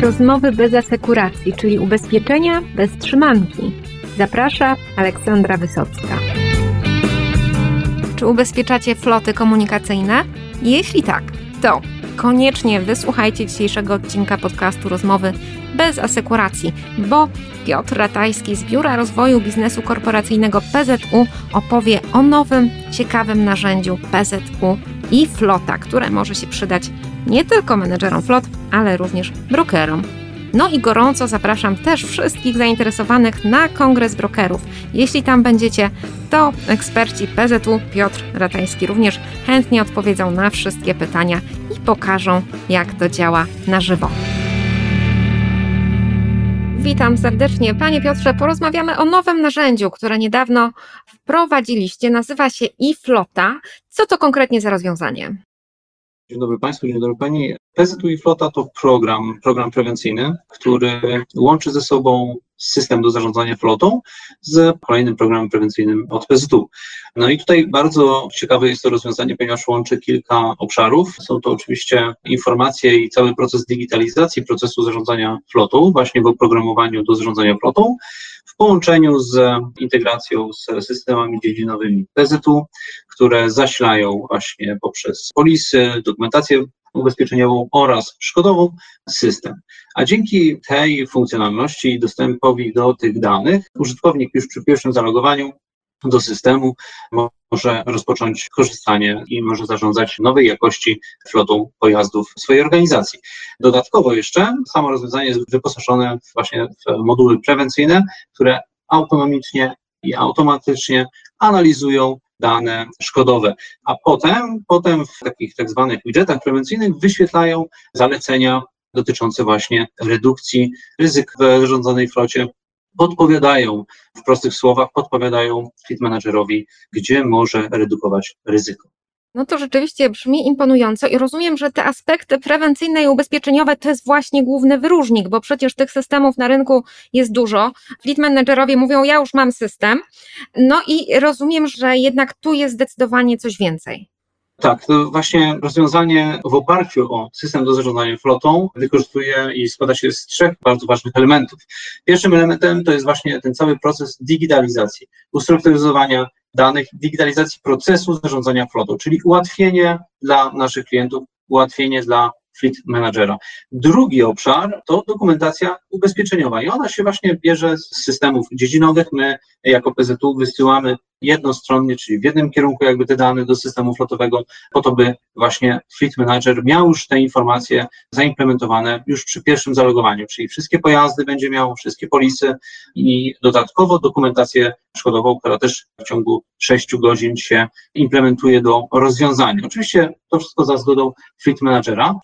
rozmowy bez asekuracji, czyli ubezpieczenia bez trzymanki. Zaprasza Aleksandra Wysocka. Czy ubezpieczacie floty komunikacyjne? Jeśli tak, to koniecznie wysłuchajcie dzisiejszego odcinka podcastu Rozmowy bez asekuracji, bo Piotr Ratajski z Biura Rozwoju Biznesu Korporacyjnego PZU opowie o nowym, ciekawym narzędziu PZU i flota, które może się przydać nie tylko menedżerom flot, ale również brokerom. No i gorąco zapraszam też wszystkich zainteresowanych na Kongres Brokerów. Jeśli tam będziecie, to eksperci PZU Piotr Ratajski również chętnie odpowiedzą na wszystkie pytania i pokażą, jak to działa na żywo. Witam serdecznie. Panie Piotrze, porozmawiamy o nowym narzędziu, które niedawno wprowadziliście. Nazywa się e-Flota. Co to konkretnie za rozwiązanie? Dzień dobry Państwu, dzień dobry Pani. PZU i Flota to program, program prewencyjny, który łączy ze sobą system do zarządzania flotą z kolejnym programem prewencyjnym od PZU. No i tutaj bardzo ciekawe jest to rozwiązanie, ponieważ łączy kilka obszarów. Są to oczywiście informacje i cały proces digitalizacji procesu zarządzania flotą, właśnie w oprogramowaniu do zarządzania flotą, w połączeniu z integracją z systemami dziedzinowymi PZU, które zasilają właśnie poprzez polisy, dokumentację ubezpieczeniową oraz szkodową system. A dzięki tej funkcjonalności i dostępowi do tych danych, użytkownik już przy pierwszym zalogowaniu do systemu może rozpocząć korzystanie i może zarządzać nowej jakości flotą pojazdów swojej organizacji. Dodatkowo jeszcze samo rozwiązanie jest wyposażone właśnie w moduły prewencyjne, które autonomicznie i automatycznie analizują dane szkodowe, a potem, potem w takich tak zwanych widgetach prewencyjnych wyświetlają zalecenia dotyczące właśnie redukcji ryzyk w zarządzanej flocie, podpowiadają w prostych słowach, podpowiadają fleet managerowi, gdzie może redukować ryzyko. No to rzeczywiście brzmi imponująco i rozumiem, że te aspekty prewencyjne i ubezpieczeniowe to jest właśnie główny wyróżnik, bo przecież tych systemów na rynku jest dużo. Fleet managerowie mówią, ja już mam system. No i rozumiem, że jednak tu jest zdecydowanie coś więcej. Tak, to właśnie rozwiązanie w oparciu o system do zarządzania flotą wykorzystuje i składa się z trzech bardzo ważnych elementów. Pierwszym elementem to jest właśnie ten cały proces digitalizacji, ustrukturyzowania danych, digitalizacji procesu zarządzania flotą, czyli ułatwienie dla naszych klientów, ułatwienie dla fleet managera. Drugi obszar to dokumentacja ubezpieczeniowa i ona się właśnie bierze z systemów dziedzinowych. My jako PZU wysyłamy jednostronnie, czyli w jednym kierunku jakby te dane do systemu flotowego, po to by właśnie Fleet Manager miał już te informacje zaimplementowane już przy pierwszym zalogowaniu, czyli wszystkie pojazdy będzie miał, wszystkie polisy i dodatkowo dokumentację szkodową, która też w ciągu 6 godzin się implementuje do rozwiązania. Oczywiście to wszystko za zgodą Fleet Managera.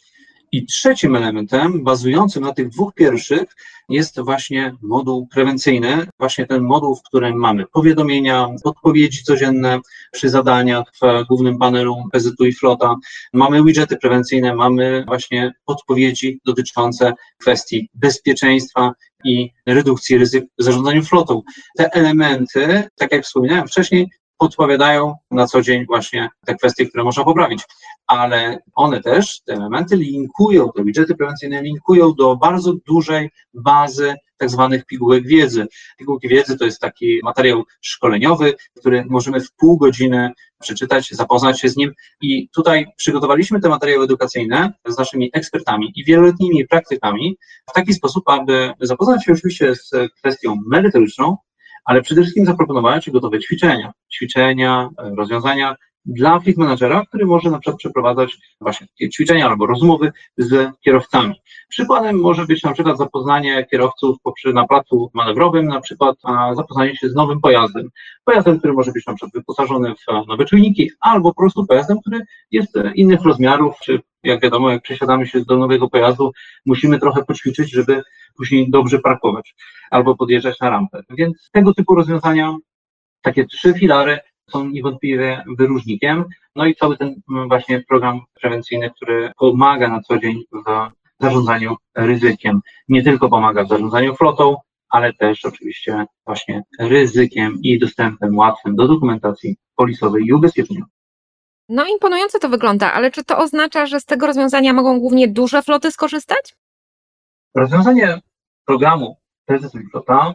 I trzecim elementem, bazującym na tych dwóch pierwszych, jest właśnie moduł prewencyjny, właśnie ten moduł, w którym mamy powiadomienia, podpowiedzi codzienne przy zadaniach w głównym panelu PZU i Flota, mamy widgety prewencyjne, mamy właśnie podpowiedzi dotyczące kwestii bezpieczeństwa i redukcji ryzyk w zarządzaniu flotą. Te elementy, tak jak wspominałem wcześniej, podpowiadają na co dzień właśnie te kwestie, które można poprawić. Ale one też, te elementy linkują, te widgety prewencyjne linkują do bardzo dużej bazy tak zwanych pigułek wiedzy. Pigułki wiedzy to jest taki materiał szkoleniowy, który możemy w pół godziny przeczytać, zapoznać się z nim i tutaj przygotowaliśmy te materiały edukacyjne z naszymi ekspertami i wieloletnimi praktykami w taki sposób, aby zapoznać się oczywiście z kwestią merytoryczną, ale przede wszystkim zaproponować gotowe ćwiczenia. Ćwiczenia, e, rozwiązania dla fleet managera, który może na przykład przeprowadzać właśnie takie ćwiczenia albo rozmowy z kierowcami. Przykładem może być na przykład zapoznanie kierowców na placu manewrowym, na przykład zapoznanie się z nowym pojazdem. Pojazdem, który może być na przykład wyposażony w nowe czujniki, albo po prostu pojazdem, który jest innych rozmiarów, czy jak wiadomo, jak przesiadamy się do nowego pojazdu, musimy trochę poćwiczyć, żeby później dobrze parkować albo podjeżdżać na rampę. Więc tego typu rozwiązania, takie trzy filary są niewątpliwie wyróżnikiem. No i cały ten mm, właśnie program prewencyjny, który pomaga na co dzień w zarządzaniu ryzykiem. Nie tylko pomaga w zarządzaniu flotą, ale też oczywiście właśnie ryzykiem i dostępem łatwym do dokumentacji polisowej i ubezpieczeniowej. No imponująco to wygląda, ale czy to oznacza, że z tego rozwiązania mogą głównie duże floty skorzystać? Rozwiązanie programu Prezydentuj Flota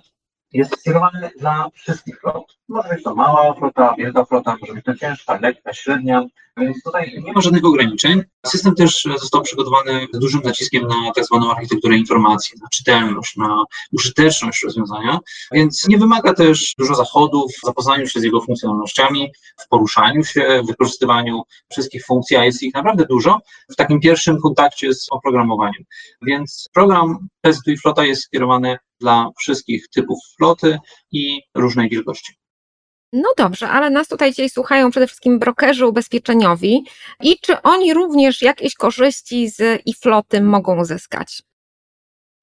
jest skierowane dla wszystkich flot. Może być to mała flota, wielka flota, może być to ciężka, lekka, średnia, więc tutaj nie ma żadnych ograniczeń. System też został przygotowany z dużym naciskiem na tak zwaną architekturę informacji, na czytelność, na użyteczność rozwiązania, więc nie wymaga też dużo zachodów w zapoznaniu się z jego funkcjonalnościami, w poruszaniu się, w wykorzystywaniu wszystkich funkcji, a jest ich naprawdę dużo, w takim pierwszym kontakcie z oprogramowaniem. Więc program Testu i Flota jest skierowany dla wszystkich typów floty i różnej wielkości. No dobrze, ale nas tutaj dzisiaj słuchają przede wszystkim brokerzy ubezpieczeniowi i czy oni również jakieś korzyści z i floty mogą uzyskać?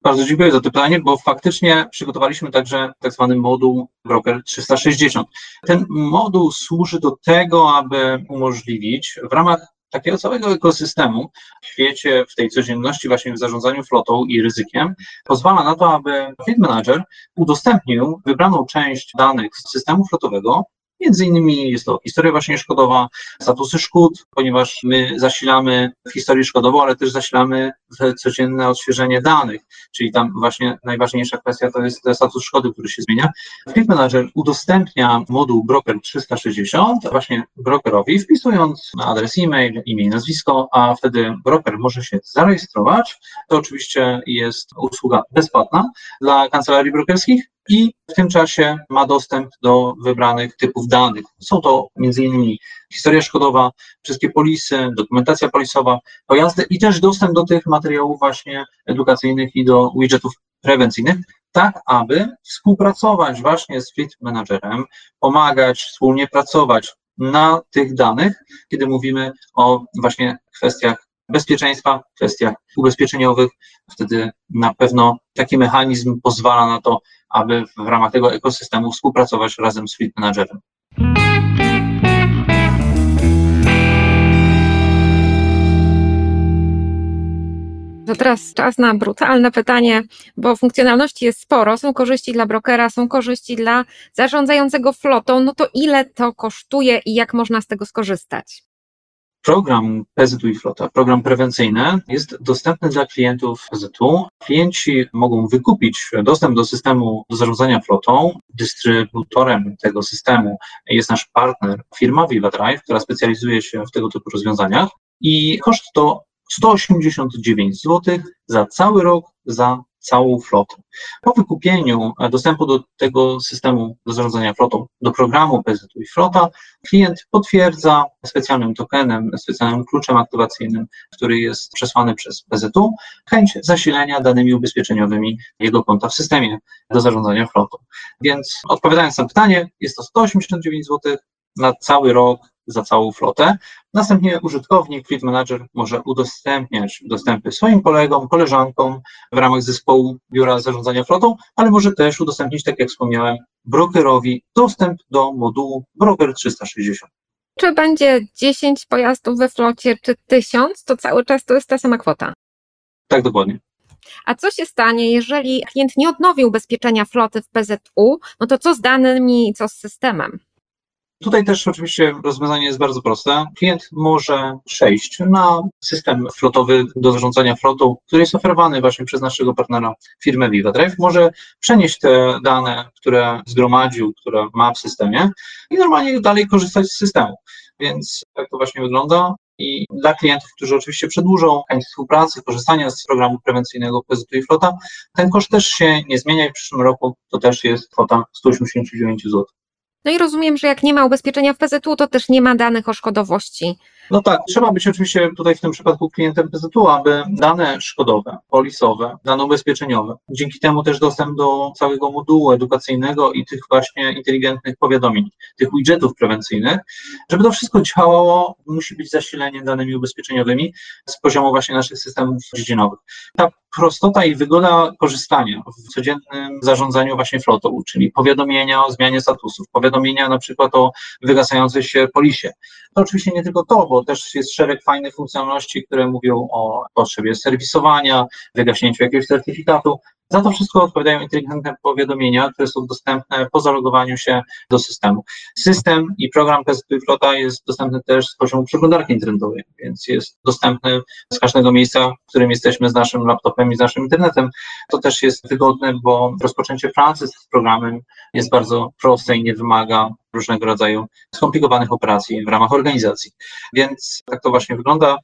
Bardzo dziękuję za to pytanie, bo faktycznie przygotowaliśmy także tak zwany moduł Broker 360. Ten moduł służy do tego, aby umożliwić w ramach takiego całego ekosystemu w świecie, w tej codzienności właśnie w zarządzaniu flotą i ryzykiem, pozwala na to, aby Fleet Manager udostępnił wybraną część danych z systemu flotowego Między innymi jest to historia właśnie szkodowa, statusy szkód, ponieważ my zasilamy w historii szkodową, ale też zasilamy codzienne odświeżenie danych, czyli tam właśnie najważniejsza kwestia to jest status szkody, który się zmienia. Fleet Manager udostępnia moduł Broker 360 właśnie brokerowi, wpisując adres e-mail, imię i nazwisko, a wtedy broker może się zarejestrować. To oczywiście jest usługa bezpłatna dla kancelarii brokerskich i w tym czasie ma dostęp do wybranych typów danych. Są to m.in. historia szkodowa, wszystkie polisy, dokumentacja polisowa, pojazdy i też dostęp do tych materiałów właśnie edukacyjnych i do widgetów prewencyjnych, tak aby współpracować właśnie z Fleet Managerem, pomagać, wspólnie pracować na tych danych, kiedy mówimy o właśnie kwestiach bezpieczeństwa, kwestiach ubezpieczeniowych. Wtedy na pewno taki mechanizm pozwala na to, aby w ramach tego ekosystemu współpracować razem z Fleet Managerem. To teraz czas na brutalne pytanie, bo funkcjonalności jest sporo, są korzyści dla brokera, są korzyści dla zarządzającego flotą, no to ile to kosztuje i jak można z tego skorzystać? Program PZU i Flota, program prewencyjny, jest dostępny dla klientów PZU. Klienci mogą wykupić dostęp do systemu zarządzania flotą. Dystrybutorem tego systemu jest nasz partner, firma Viva Drive, która specjalizuje się w tego typu rozwiązaniach. I koszt to 189 zł za cały rok za całą flotę. Po wykupieniu dostępu do tego systemu do zarządzania flotą, do programu PZU i Flota, klient potwierdza specjalnym tokenem, specjalnym kluczem aktywacyjnym, który jest przesłany przez PZU, chęć zasilenia danymi ubezpieczeniowymi jego konta w systemie do zarządzania flotą. Więc odpowiadając na pytanie, jest to 189 zł na cały rok za całą flotę. Następnie użytkownik, Fleet Manager może udostępniać dostępy swoim kolegom, koleżankom w ramach zespołu biura zarządzania flotą, ale może też udostępnić, tak jak wspomniałem, brokerowi dostęp do modułu Broker 360. Czy będzie 10 pojazdów we flocie, czy 1000, to cały czas to jest ta sama kwota. Tak, dokładnie. A co się stanie, jeżeli klient nie odnowi ubezpieczenia floty w PZU? No to co z danymi, co z systemem? Tutaj też oczywiście rozwiązanie jest bardzo proste. Klient może przejść na system flotowy do zarządzania flotą, który jest oferowany właśnie przez naszego partnera firmę Viva Drive. Może przenieść te dane, które zgromadził, które ma w systemie i normalnie dalej korzystać z systemu. Więc tak to właśnie wygląda. I dla klientów, którzy oczywiście przedłużą chęć współpracy, korzystania z programu prewencyjnego PZU i Flota, ten koszt też się nie zmienia i w przyszłym roku to też jest kwota 189 zł. No i rozumiem, że jak nie ma ubezpieczenia w PZU, to też nie ma danych o szkodowości. No tak, trzeba być oczywiście tutaj w tym przypadku klientem PZU, aby dane szkodowe, polisowe, dane ubezpieczeniowe, dzięki temu też dostęp do całego modułu edukacyjnego i tych właśnie inteligentnych powiadomień, tych widgetów prewencyjnych, żeby to wszystko działało, musi być zasilenie danymi ubezpieczeniowymi z poziomu właśnie naszych systemów dziedzinowych. Ta prostota i wygoda korzystania w codziennym zarządzaniu właśnie flotą, czyli powiadomienia o zmianie statusów, powiadomienia na przykład o wygasającej się polisie. To oczywiście nie tylko to, bo też jest szereg fajnych funkcjonalności, które mówią o potrzebie serwisowania, wygaśnięciu jakiegoś certyfikatu, Za to wszystko odpowiadają inteligentne powiadomienia, które są dostępne po zalogowaniu się do systemu. System i program PZP Flota jest dostępny też z poziomu przeglądarki internetowej, więc jest dostępny z każdego miejsca, w którym jesteśmy z naszym laptopem i z naszym internetem. To też jest wygodne, bo rozpoczęcie pracy z programem jest bardzo proste i nie wymaga różnego rodzaju skomplikowanych operacji w ramach organizacji. Więc tak to właśnie wygląda.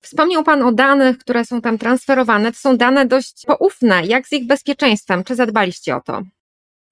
Wspomniał Pan o danych, które są tam transferowane. To są dane dość poufne. Jak z ich bezpieczeństwem? Czy zadbaliście o to?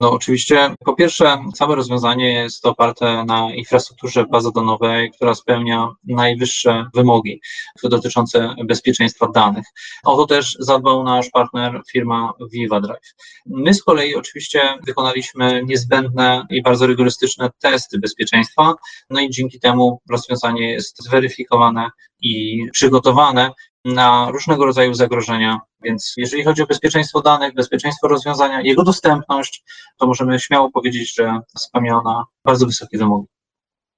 No oczywiście, po pierwsze, całe rozwiązanie jest oparte na infrastrukturze bazodonowej, która spełnia najwyższe wymogi dotyczące bezpieczeństwa danych. O to też zadbał nasz partner firma Viva Drive. My z kolei oczywiście wykonaliśmy niezbędne i bardzo rygorystyczne testy bezpieczeństwa, no i dzięki temu rozwiązanie jest zweryfikowane i przygotowane na różnego rodzaju zagrożenia. Więc jeżeli chodzi o bezpieczeństwo danych, bezpieczeństwo rozwiązania, jego dostępność, to możemy śmiało powiedzieć, że spełnia ona bardzo wysokie wymogi.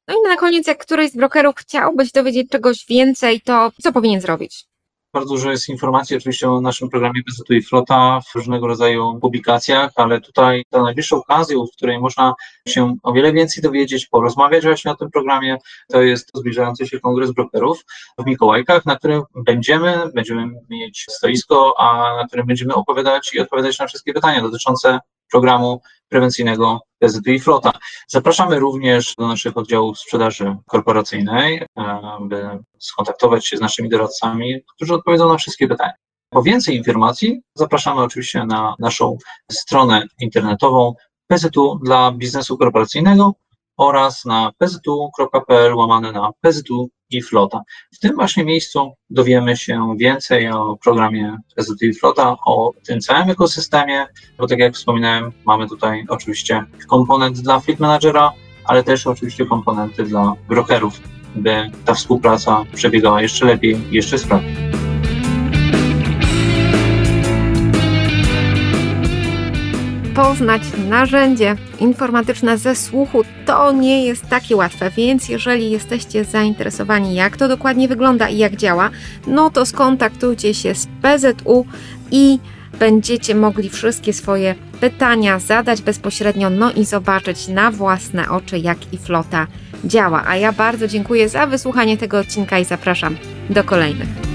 No i na koniec, jak któryś z brokerów chciałbyś dowiedzieć czegoś więcej, to co powinien zrobić? Bardzo dużo jest informacji oczywiście o naszym programie PZU i Flota w różnego rodzaju publikacjach, ale tutaj ta najbliższa okazja, w której można się o wiele więcej dowiedzieć, porozmawiać właśnie o tym programie, to jest zbliżający się kongres brokerów w Mikołajkach, na którym będziemy, będziemy mieć stoisko, a na którym będziemy opowiadać i odpowiadać na wszystkie pytania dotyczące programu prewencyjnego PZU i Flota. Zapraszamy również do naszych oddziałów sprzedaży korporacyjnej, aby skontaktować się z naszymi doradcami, którzy odpowiedzą na wszystkie pytania. Po więcej informacji zapraszamy oczywiście na naszą stronę internetową PZU dla biznesu korporacyjnego oraz na pztu.pl łamane na pztu i flota. W tym właśnie miejscu dowiemy się więcej o programie pztu i flota, o tym całym ekosystemie, bo tak jak wspominałem, mamy tutaj oczywiście komponent dla fleet managera, ale też oczywiście komponenty dla brokerów, by ta współpraca przebiegała jeszcze lepiej jeszcze sprawniej. Poznać narzędzie informatyczne ze słuchu to nie jest takie łatwe, więc jeżeli jesteście zainteresowani, jak to dokładnie wygląda i jak działa, no to skontaktujcie się z PZU i będziecie mogli wszystkie swoje pytania zadać bezpośrednio, no i zobaczyć na własne oczy, jak i flota działa. A ja bardzo dziękuję za wysłuchanie tego odcinka i zapraszam do kolejnych.